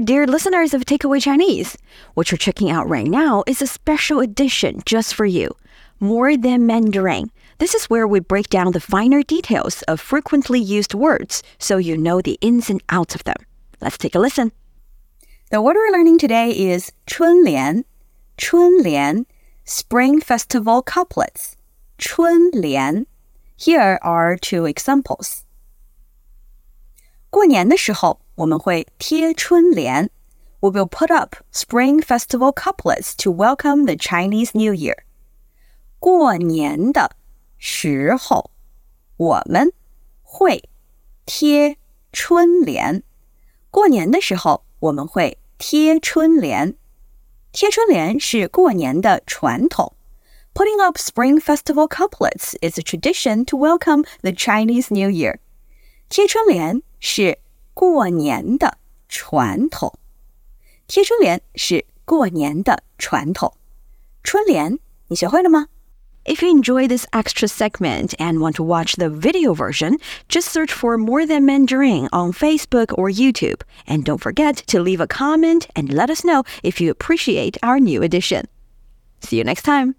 dear listeners of Takeaway Chinese. What you're checking out right now is a special edition just for you. More Than Mandarin. This is where we break down the finer details of frequently used words so you know the ins and outs of them. Let's take a listen. The word we're learning today is 春联,春联, Spring Festival couplets. 春联. Here are two examples. 过年的时候， 我们会贴春联。We will put up Spring Festival couplets to welcome the Chinese New Year. 过年的时候，我们会贴春联。过年的时候，我们会贴春联。贴春联是过年的传统。Putting up Spring Festival couplets is a tradition to welcome the Chinese New Year. 贴春联是 过年的传统。贴春联是过年的传统。春联，你学会了吗？If you enjoy this extra segment and want to watch the video version, just search for More Than Mandarin on Facebook or YouTube. And don't forget to leave a comment and let us know if you appreciate our new edition. See you next time.